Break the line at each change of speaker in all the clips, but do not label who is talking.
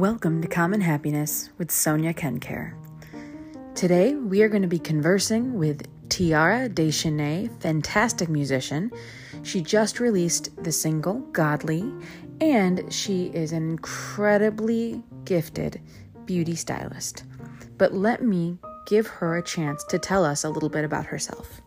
Welcome to Common Happiness with Sonia Kencare. Today we are going to be conversing with Tiara De'Shane, fantastic musician. She just released the single Godly, and she is an incredibly gifted beauty stylist. But let me give her a chance to tell us a little bit about herself.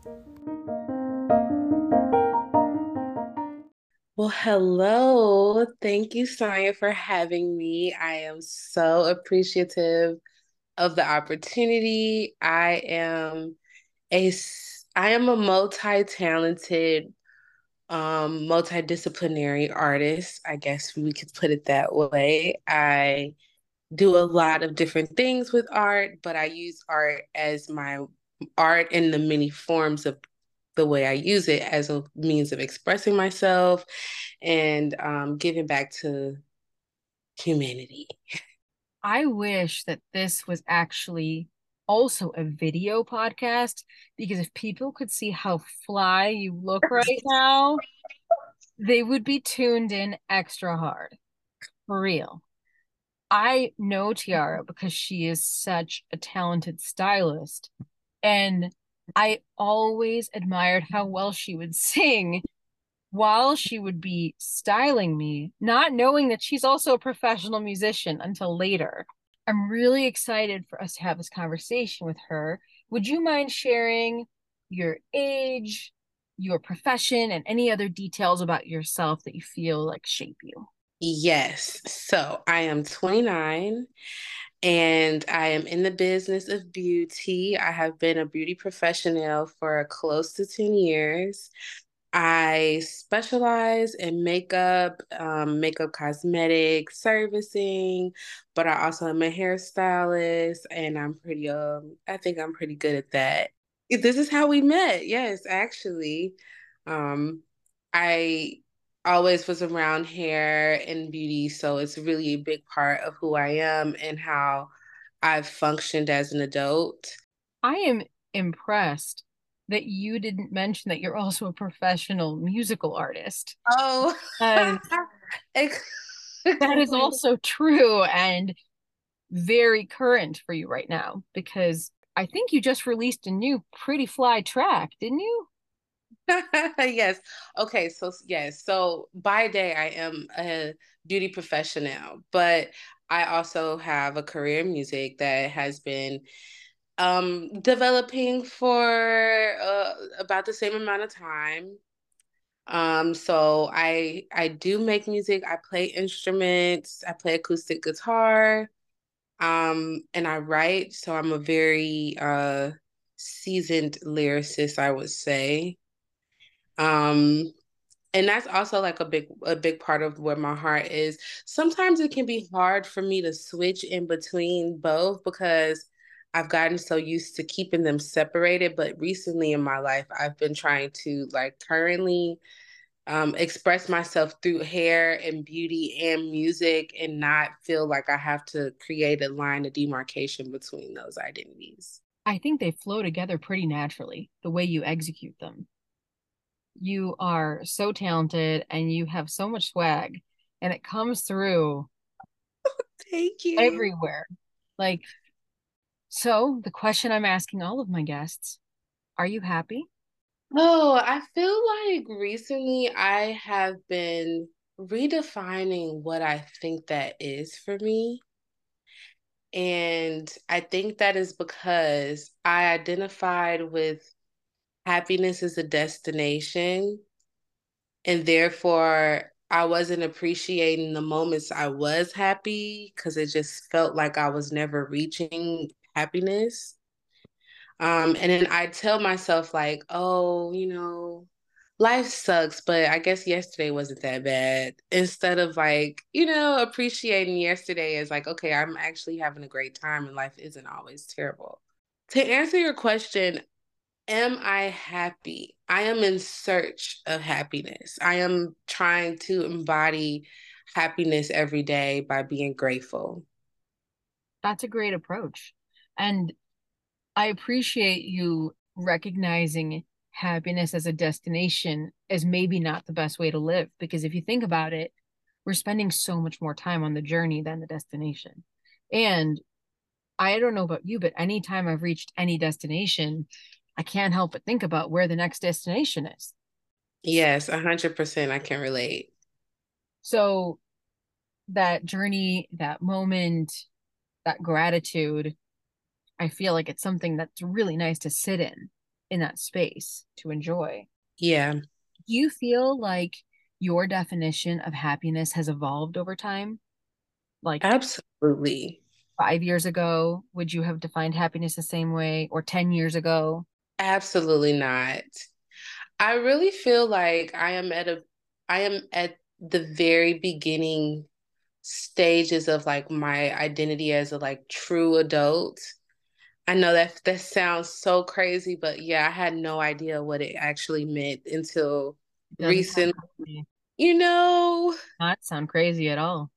Hello. Thank you, Sonia, for having me. I am so appreciative of the opportunity. I am a I am a multi-talented, um, multidisciplinary artist. I guess we could put it that way. I do a lot of different things with art, but I use art as my art in the many forms of the way I use it as a means of expressing myself and um, giving back to humanity.
I wish that this was actually also a video podcast because if people could see how fly you look right now, they would be tuned in extra hard. For real. I know Tiara because she is such a talented stylist. And I always admired how well she would sing while she would be styling me, not knowing that she's also a professional musician until later. I'm really excited for us to have this conversation with her. Would you mind sharing your age, your profession, and any other details about yourself that you feel like shape you?
Yes. So I am 29 and I am in the business of beauty. I have been a beauty professional for close to 10 years. I specialize in makeup, um, makeup cosmetic servicing, but I also am a hairstylist and I'm pretty um I think I'm pretty good at that. This is how we met. Yes, actually. Um I always was around hair and beauty. So it's really a big part of who I am and how I've functioned as an adult.
I am impressed that you didn't mention that you're also a professional musical artist.
Oh,
that is also true and very current for you right now because I think you just released a new Pretty Fly track, didn't you?
yes. Okay. So, yes. So, by day, I am a beauty professional, but I also have a career in music that has been um, developing for uh, about the same amount of time. Um, so I I do make music. I play instruments. I play acoustic guitar. Um, and I write. So I'm a very uh seasoned lyricist, I would say. Um, and that's also like a big a big part of where my heart is. Sometimes it can be hard for me to switch in between both because I've gotten so used to keeping them separated. But recently in my life, I've been trying to like currently um, express myself through hair and beauty and music and not feel like I have to create a line of demarcation between those identities.
I think they flow together pretty naturally, the way you execute them you are so talented and you have so much swag and it comes through
thank you.
everywhere. Like so the question i'm asking all of my guests are you happy?
Oh i feel like recently i have been redefining what i think that is for me. And i think that is because i identified with happiness is a destination. And therefore, I wasn't appreciating the moments I was happy because it just felt like I was never reaching happiness. Um, and then I tell myself, like, oh, you know, life sucks, but I guess yesterday wasn't that bad. Instead of like, you know, appreciating yesterday as like, okay, I'm actually having a great time and life isn't always terrible. To answer your question, am I happy? I am in search of happiness. I am trying to embody happiness every day by being grateful.
That's a great approach. And I appreciate you recognizing happiness as a destination as maybe not the best way to live. Because if you think about it, we're spending so much more time on the journey than the destination. And I don't know about you, but anytime I've reached any destination, I can't help but think about where the next destination is.
Yes, 100% I can relate.
So that journey, that moment, that gratitude, I feel like it's something that's really nice to sit in in that space to enjoy.
Yeah.
Do you feel like your definition of happiness has evolved over time? Like
Absolutely.
5 years ago, would you have defined happiness the same way or 10 years ago?
Absolutely not. I really feel like I am at a I am at the very beginning stages of like my identity as a like true adult. I know that that sounds so crazy, but yeah, I had no idea what it actually meant until recently. You know,
not sound crazy at all.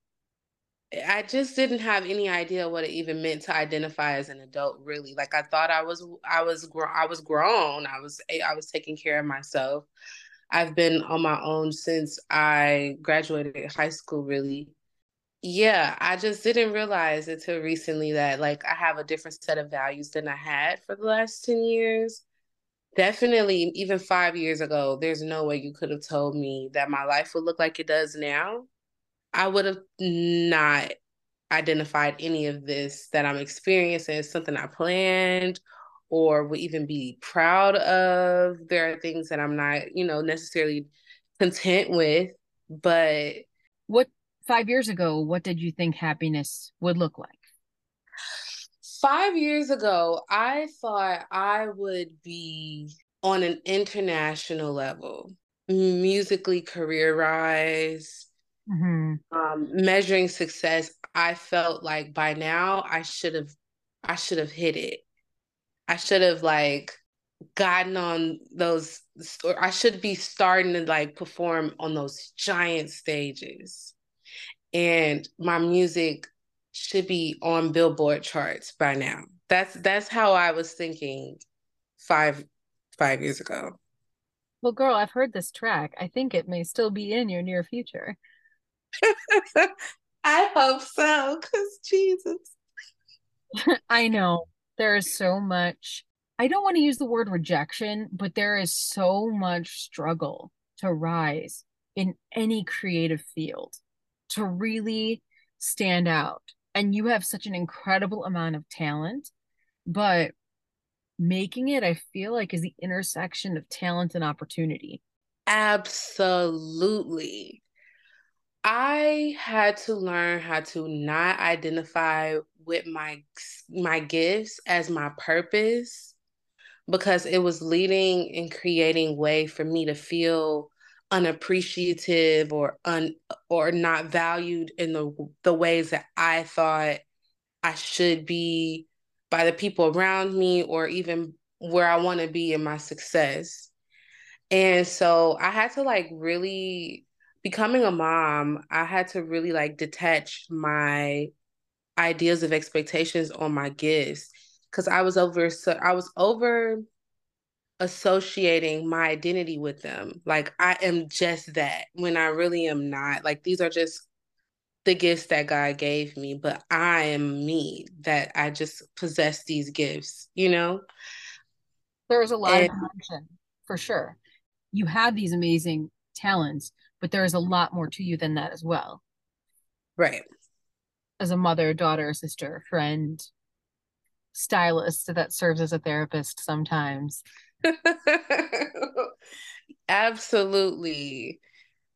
I just didn't have any idea what it even meant to identify as an adult really. Like I thought I was I was I was grown. I was I was taking care of myself. I've been on my own since I graduated high school really. Yeah, I just didn't realize until recently that like I have a different set of values than I had for the last 10 years. Definitely even 5 years ago, there's no way you could have told me that my life would look like it does now I would have not identified any of this that I'm experiencing as something I planned or would even be proud of. There are things that I'm not, you know, necessarily content with, but
what 5 years ago, what did you think happiness would look like?
5 years ago, I thought I would be on an international level, musically career rise,
Mm-hmm.
Um, measuring success, I felt like by now I should have, I should have hit it. I should have like gotten on those, or I should be starting to like perform on those giant stages, and my music should be on Billboard charts by now. That's that's how I was thinking five five years ago.
Well, girl, I've heard this track. I think it may still be in your near future.
I hope so, because Jesus.
I know there is so much. I don't want to use the word rejection, but there is so much struggle to rise in any creative field to really stand out. And you have such an incredible amount of talent, but making it, I feel like, is the intersection of talent and opportunity.
Absolutely. I had to learn how to not identify with my my gifts as my purpose because it was leading and creating way for me to feel unappreciative or un or not valued in the the ways that I thought I should be by the people around me or even where I want to be in my success. And so I had to like really becoming a mom, I had to really like detach my ideas of expectations on my gifts because I was over so I was over associating my identity with them. Like I am just that when I really am not. Like these are just the gifts that God gave me, but I am me that I just possess these gifts, you know?
There was a lot and, of dimension for sure. You have these amazing talents, but there is a lot more to you than that as well.
Right.
As a mother, daughter, sister, friend, stylist that serves as a therapist sometimes.
Absolutely.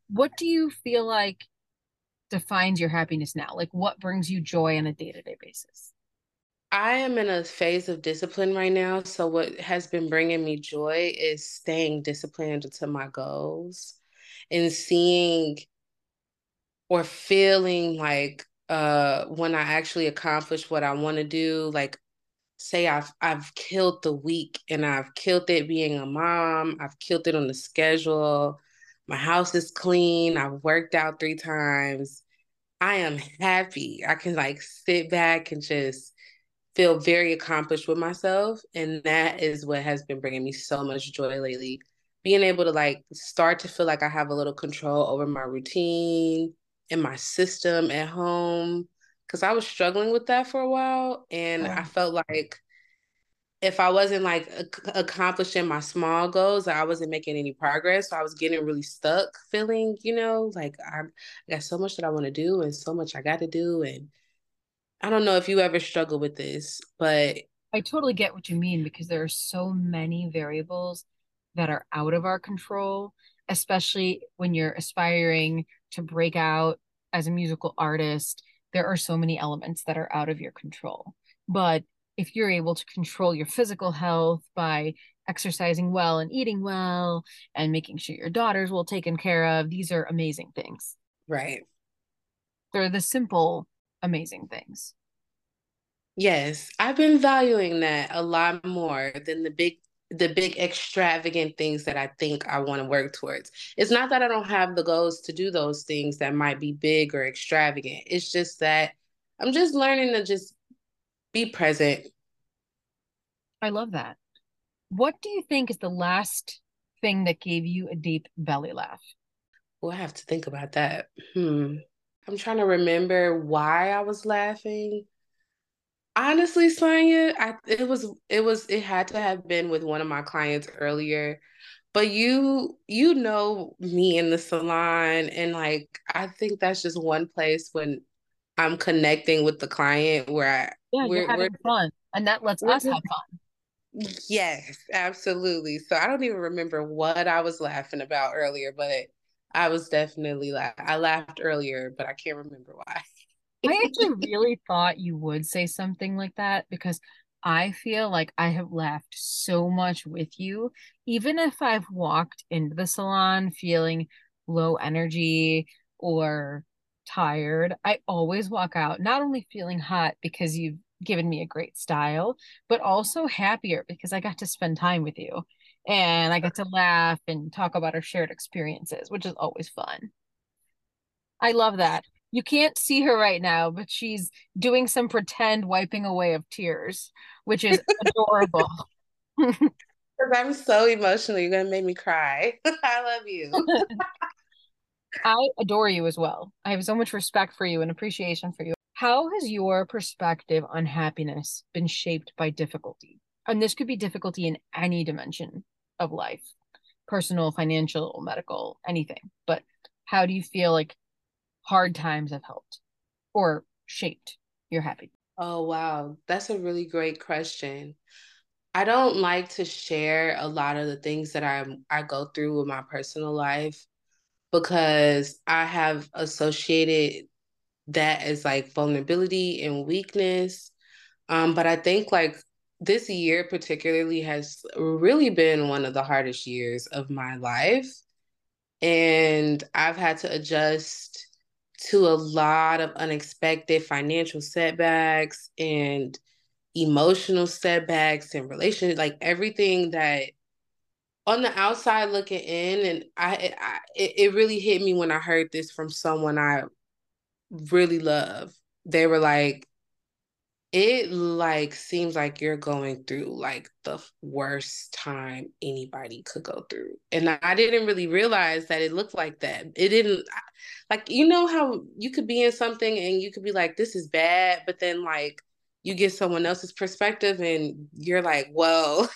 What do you feel like defines your happiness now? Like what brings you joy on a day-to-day basis?
I am in a phase of discipline right now. So, what has been bringing me joy is staying disciplined to my goals and seeing or feeling like uh when I actually accomplish what I want to do, like say I've I've killed the week and I've killed it being a mom, I've killed it on the schedule, my house is clean, I've worked out three times. I am happy. I can like sit back and just feel very accomplished with myself. And that is what has been bringing me so much joy lately being able to like start to feel like I have a little control over my routine, and my system at home because I was struggling with that for a while. And I felt like if I wasn't like accomplishing my small goals, I wasn't making any progress. So I was getting really stuck feeling, you know, like I, I got so much that I want to do and so much I got to do. And I don't know if you ever struggle with this, but
I totally get what you mean because there are so many variables that are out of our control, especially when you're aspiring to break out as a musical artist. There are so many elements that are out of your control. But if you're able to control your physical health by exercising well and eating well and making sure your daughter's well taken care of, these are amazing things.
Right.
They're the simple, amazing things.
Yes, I've been valuing that a lot more than the big the big extravagant things that I think I want to work towards. It's not that I don't have the goals to do those things that might be big or extravagant. It's just that I'm just learning to just be present.
I love that. What do you think is the last thing that gave you a deep belly laugh?
Well, I have to think about that. Hmm. I'm trying to remember why I was laughing. Honestly, Sonia, I it was it was it had to have been with one of my clients earlier. But you you know me in the salon and like I think that's just one place when I'm connecting with the client where I
yeah, we're, you're having fun, and that lets us have fun.
Yes, absolutely. So I don't even remember what I was laughing about earlier, but I was definitely laugh. I laughed earlier, but I can't remember why.
I actually really thought you would say something like that because I feel like I have laughed so much with you, even if I've walked into the salon feeling low energy or tired, I always walk out not only feeling hot because you've given me a great style, but also happier because I got to spend time with you and I got to laugh and talk about our shared experiences, which is always fun. I love that. You can't see her right now, but she's doing some pretend wiping away of tears, which is adorable.
Because I'm so emotional. You're going to make me cry. I love you.
I adore you as well. I have so much respect for you and appreciation for you. How has your perspective on happiness been shaped by difficulty? And this could be difficulty in any dimension of life personal, financial, medical, anything. But how do you feel like hard times have helped or shaped your happiness?
Oh, wow. That's a really great question. I don't like to share a lot of the things that I I go through with my personal life because I have associated that as like vulnerability and weakness. Um, but I think like this year particularly has really been one of the hardest years of my life. And I've had to adjust to a lot of unexpected financial setbacks and emotional setbacks and relationship like everything that on the outside looking in and I, I it really hit me when i heard this from someone i really love. They were like it like seems like you're going through like the worst time anybody could go through and i didn't really realize that it looked like that it didn't like you know how you could be in something and you could be like this is bad but then like you get someone else's perspective and you're like whoa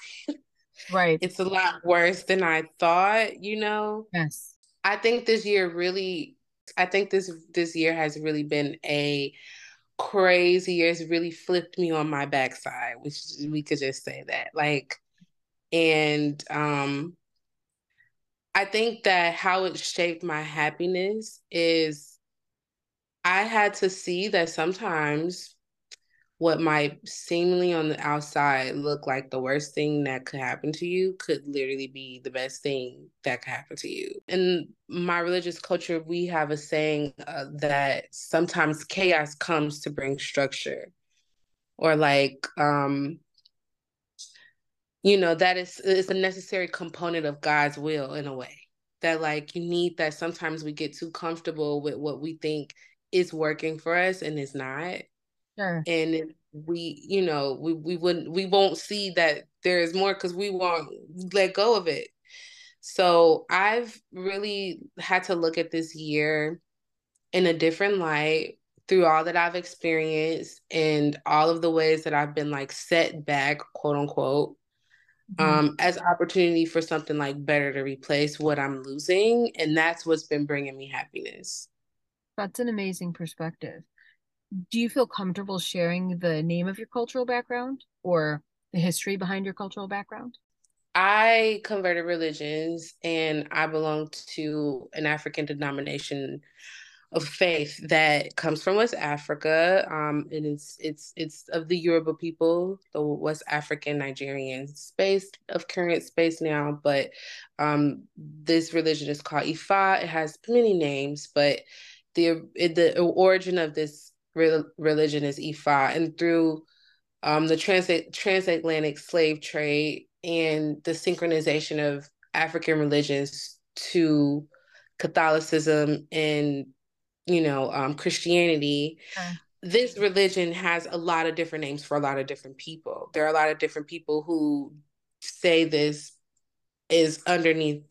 Right.
It's a lot worse than I thought, you know?
Yes.
I think this year really I think this this year has really been a crazy year. It's really flipped me on my backside, which we could just say that. Like and um I think that how it shaped my happiness is I had to see that sometimes what might seemingly on the outside look like the worst thing that could happen to you could literally be the best thing that could happen to you. In my religious culture, we have a saying uh, that sometimes chaos comes to bring structure, or like, um, you know, that is is a necessary component of God's will in a way. That like you need that. Sometimes we get too comfortable with what we think is working for us and is not
Sure.
And we, you know, we we wouldn't we won't see that there is more because we won't let go of it. So I've really had to look at this year in a different light through all that I've experienced and all of the ways that I've been like set back, quote unquote, mm-hmm. um, as opportunity for something like better to replace what I'm losing. And that's what's been bringing me happiness.
That's an amazing perspective. Do you feel comfortable sharing the name of your cultural background or the history behind your cultural background?
I converted religions and I belong to an African denomination of faith that comes from West Africa. Um, and it's it's it's of the Yoruba people, the West African Nigerian space of current space now. But um, this religion is called Ifa. It has many names, but the the origin of this re- religion is Ifa, and through um, the trans- transatlantic slave trade and the synchronization of African religions to Catholicism and you know, um, Christianity, this religion has a lot of different names for a lot of different people. There are a lot of different people who say this is underneath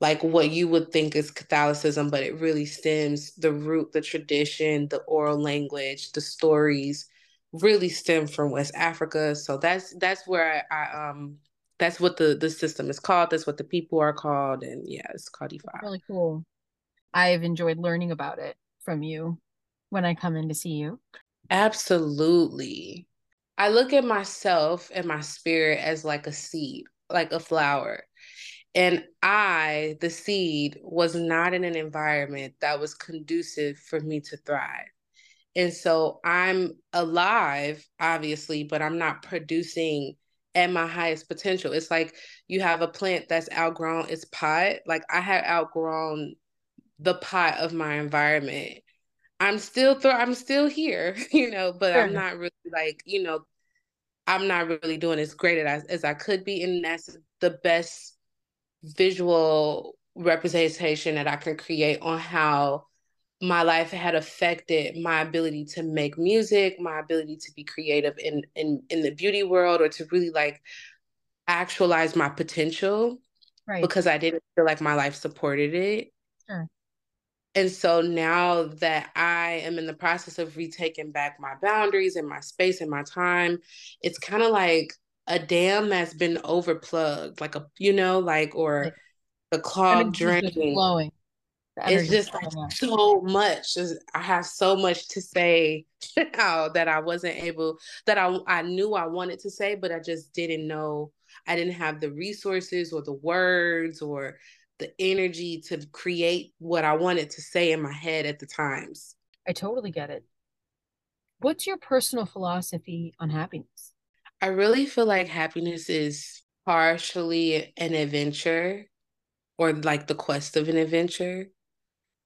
like what you would think is Catholicism, but it really stems the root, the tradition, the oral language, the stories really stem from West Africa. So that's that's where I, I um that's what the the system is called. That's what the people are called, and yeah, it's called Ifa.
Really cool. I've enjoyed learning about it from you when I come in to see you.
Absolutely. I look at myself and my spirit as like a seed, like a flower. And I, the seed, was not in an environment that was conducive for me to thrive. And so I'm alive, obviously, but I'm not producing at my highest potential. It's like you have a plant that's outgrown its pot. Like I had outgrown the pot of my environment i'm still th- i'm still here you know but sure. i'm not really like you know i'm not really doing as great as, as i could be and that's the best visual representation that i can create on how my life had affected my ability to make music my ability to be creative in in in the beauty world or to really like actualize my potential right. because i didn't feel like my life supported it. Sure. And so now that I am in the process of retaking back my boundaries and my space and my time, it's kind of like a dam that's been overplugged, like a, you know, like, or the clog draining. Flowing. It's just like so much. I have so much to say now that I wasn't able, that I, I knew I wanted to say, but I just didn't know. I didn't have the resources or the words or the energy to create what I wanted to say in my head at the times.
I totally get it. What's your personal philosophy on happiness?
I really feel like happiness is partially an adventure or like the quest of an adventure,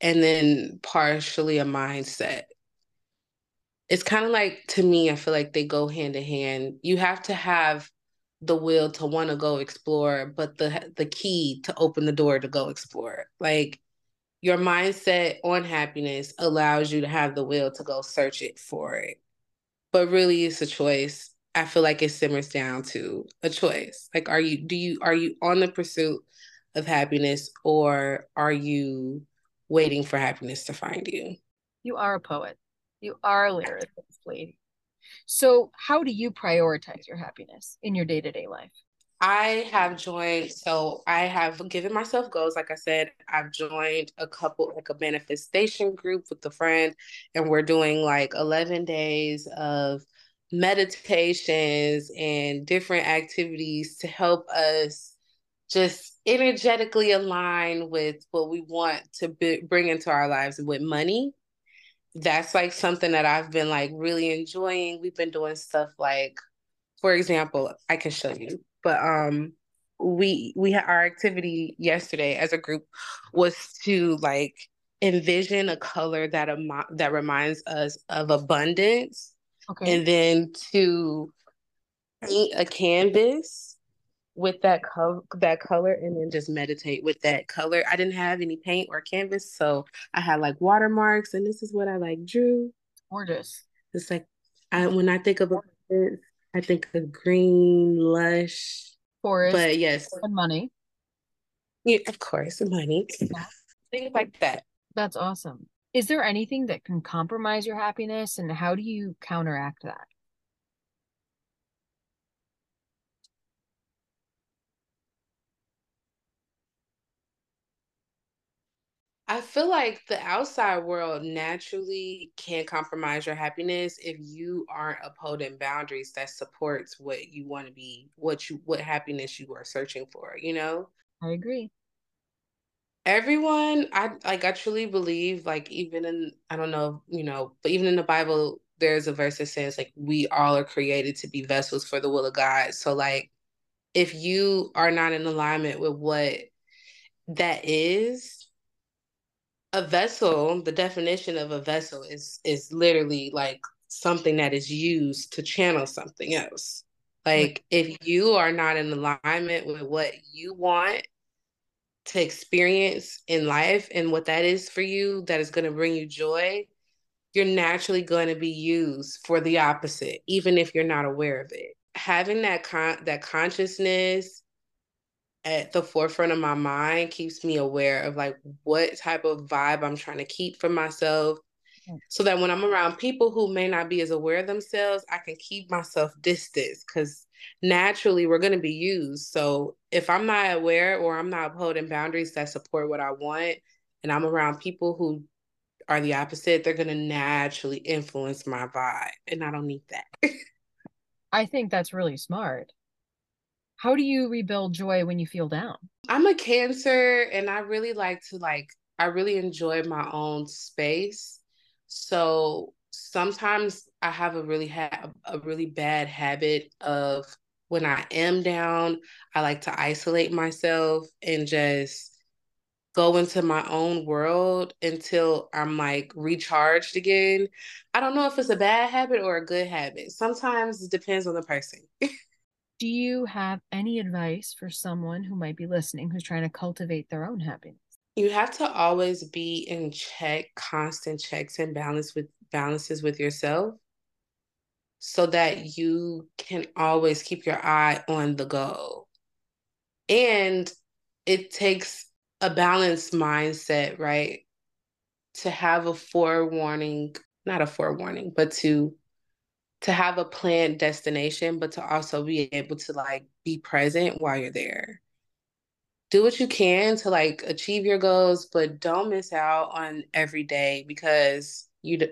and then partially a mindset. It's kind of like, to me, I feel like they go hand in hand. You have to have the will to want to go explore, but the the key to open the door to go explore. Like your mindset on happiness allows you to have the will to go search it for it. But really it's a choice. I feel like it simmers down to a choice. Like are you do you are you on the pursuit of happiness or are you waiting for happiness to find you?
You are a poet. You are a lyricist lady. So, how do you prioritize your happiness in your day to day life?
I have joined, so I have given myself goals. Like I said, I've joined a couple, like a manifestation group with a friend, and we're doing like 11 days of meditations and different activities to help us just energetically align with what we want to bring into our lives with money that's like something that I've been like really enjoying. We've been doing stuff like, for example, I can show you, but um, we we had our activity yesterday as a group was to like envision a color that am- that reminds us of abundance, okay. and then to paint a canvas with that color that color and then just meditate with that color. I didn't have any paint or canvas, so I had like watermarks and this is what I like drew.
Gorgeous.
It's like I when I think of it, I think of green, lush
forest.
But yes.
And money.
Yeah, of course, money. Yeah. Things like that.
That's awesome. Is there anything that can compromise your happiness and how do you counteract that?
I feel like the outside world naturally can compromise your happiness if you aren't upholding boundaries that supports what you want to be, what you what happiness you are searching for, you know?
I agree.
Everyone, I like I truly believe like even in I don't know, you know, but even in the Bible there's a verse that says like we all are created to be vessels for the will of God. So like if you are not in alignment with what that is, a vessel, the definition of a vessel is is literally like something that is used to channel something else. Like if you are not in alignment with what you want to experience in life and what that is for you that is going to bring you joy, you're naturally going to be used for the opposite even if you're not aware of it. Having that con- that consciousness at the forefront of my mind keeps me aware of like what type of vibe I'm trying to keep for myself mm. so that when I'm around people who may not be as aware of themselves, I can keep myself distance because naturally we're going to be used. So if I'm not aware or I'm not upholding boundaries that support what I want, and I'm around people who are the opposite, they're going to naturally influence my vibe. And I don't need that.
I think that's really smart. How do you rebuild joy when you feel down?
I'm a cancer and I really like to like I really enjoy my own space. So sometimes I have a really ha- a really bad habit of when I am down, I like to isolate myself and just go into my own world until I'm like recharged again. I don't know if it's a bad habit or a good habit. Sometimes it depends on the person.
Do you have any advice for someone who might be listening who's trying to cultivate their own happiness?
You have to always be in check, constant checks and balance with balances with yourself so that you can always keep your eye on the goal. And it takes a balanced mindset, right? To have a forewarning, not a forewarning, but to to have a planned destination, but to also be able to like be present while you're there. Do what you can to like achieve your goals, but don't miss out on every day because you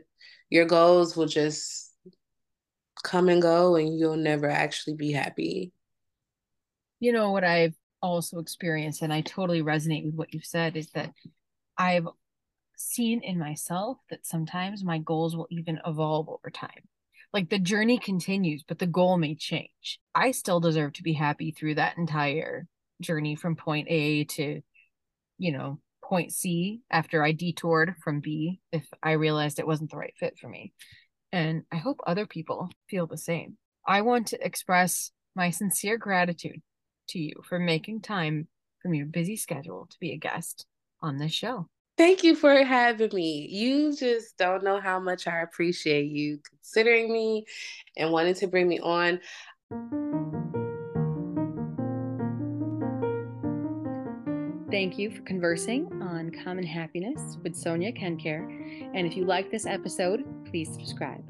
your goals will just come and go and you'll never actually be happy.
You know what I've also experienced and I totally resonate with what you've said is that I've seen in myself that sometimes my goals will even evolve over time like the journey continues, but the goal may change. I still deserve to be happy through that entire journey from point A to, you know, point C after I detoured from B if I realized it wasn't the right fit for me. And I hope other people feel the same. I want to express my sincere gratitude to you for making time from your busy schedule to be a guest on this show.
Thank you for having me. You just don't know how much I appreciate you considering me and wanting to bring me on.
Thank you for conversing on common happiness with Sonia Kencare. And if you like this episode, please subscribe.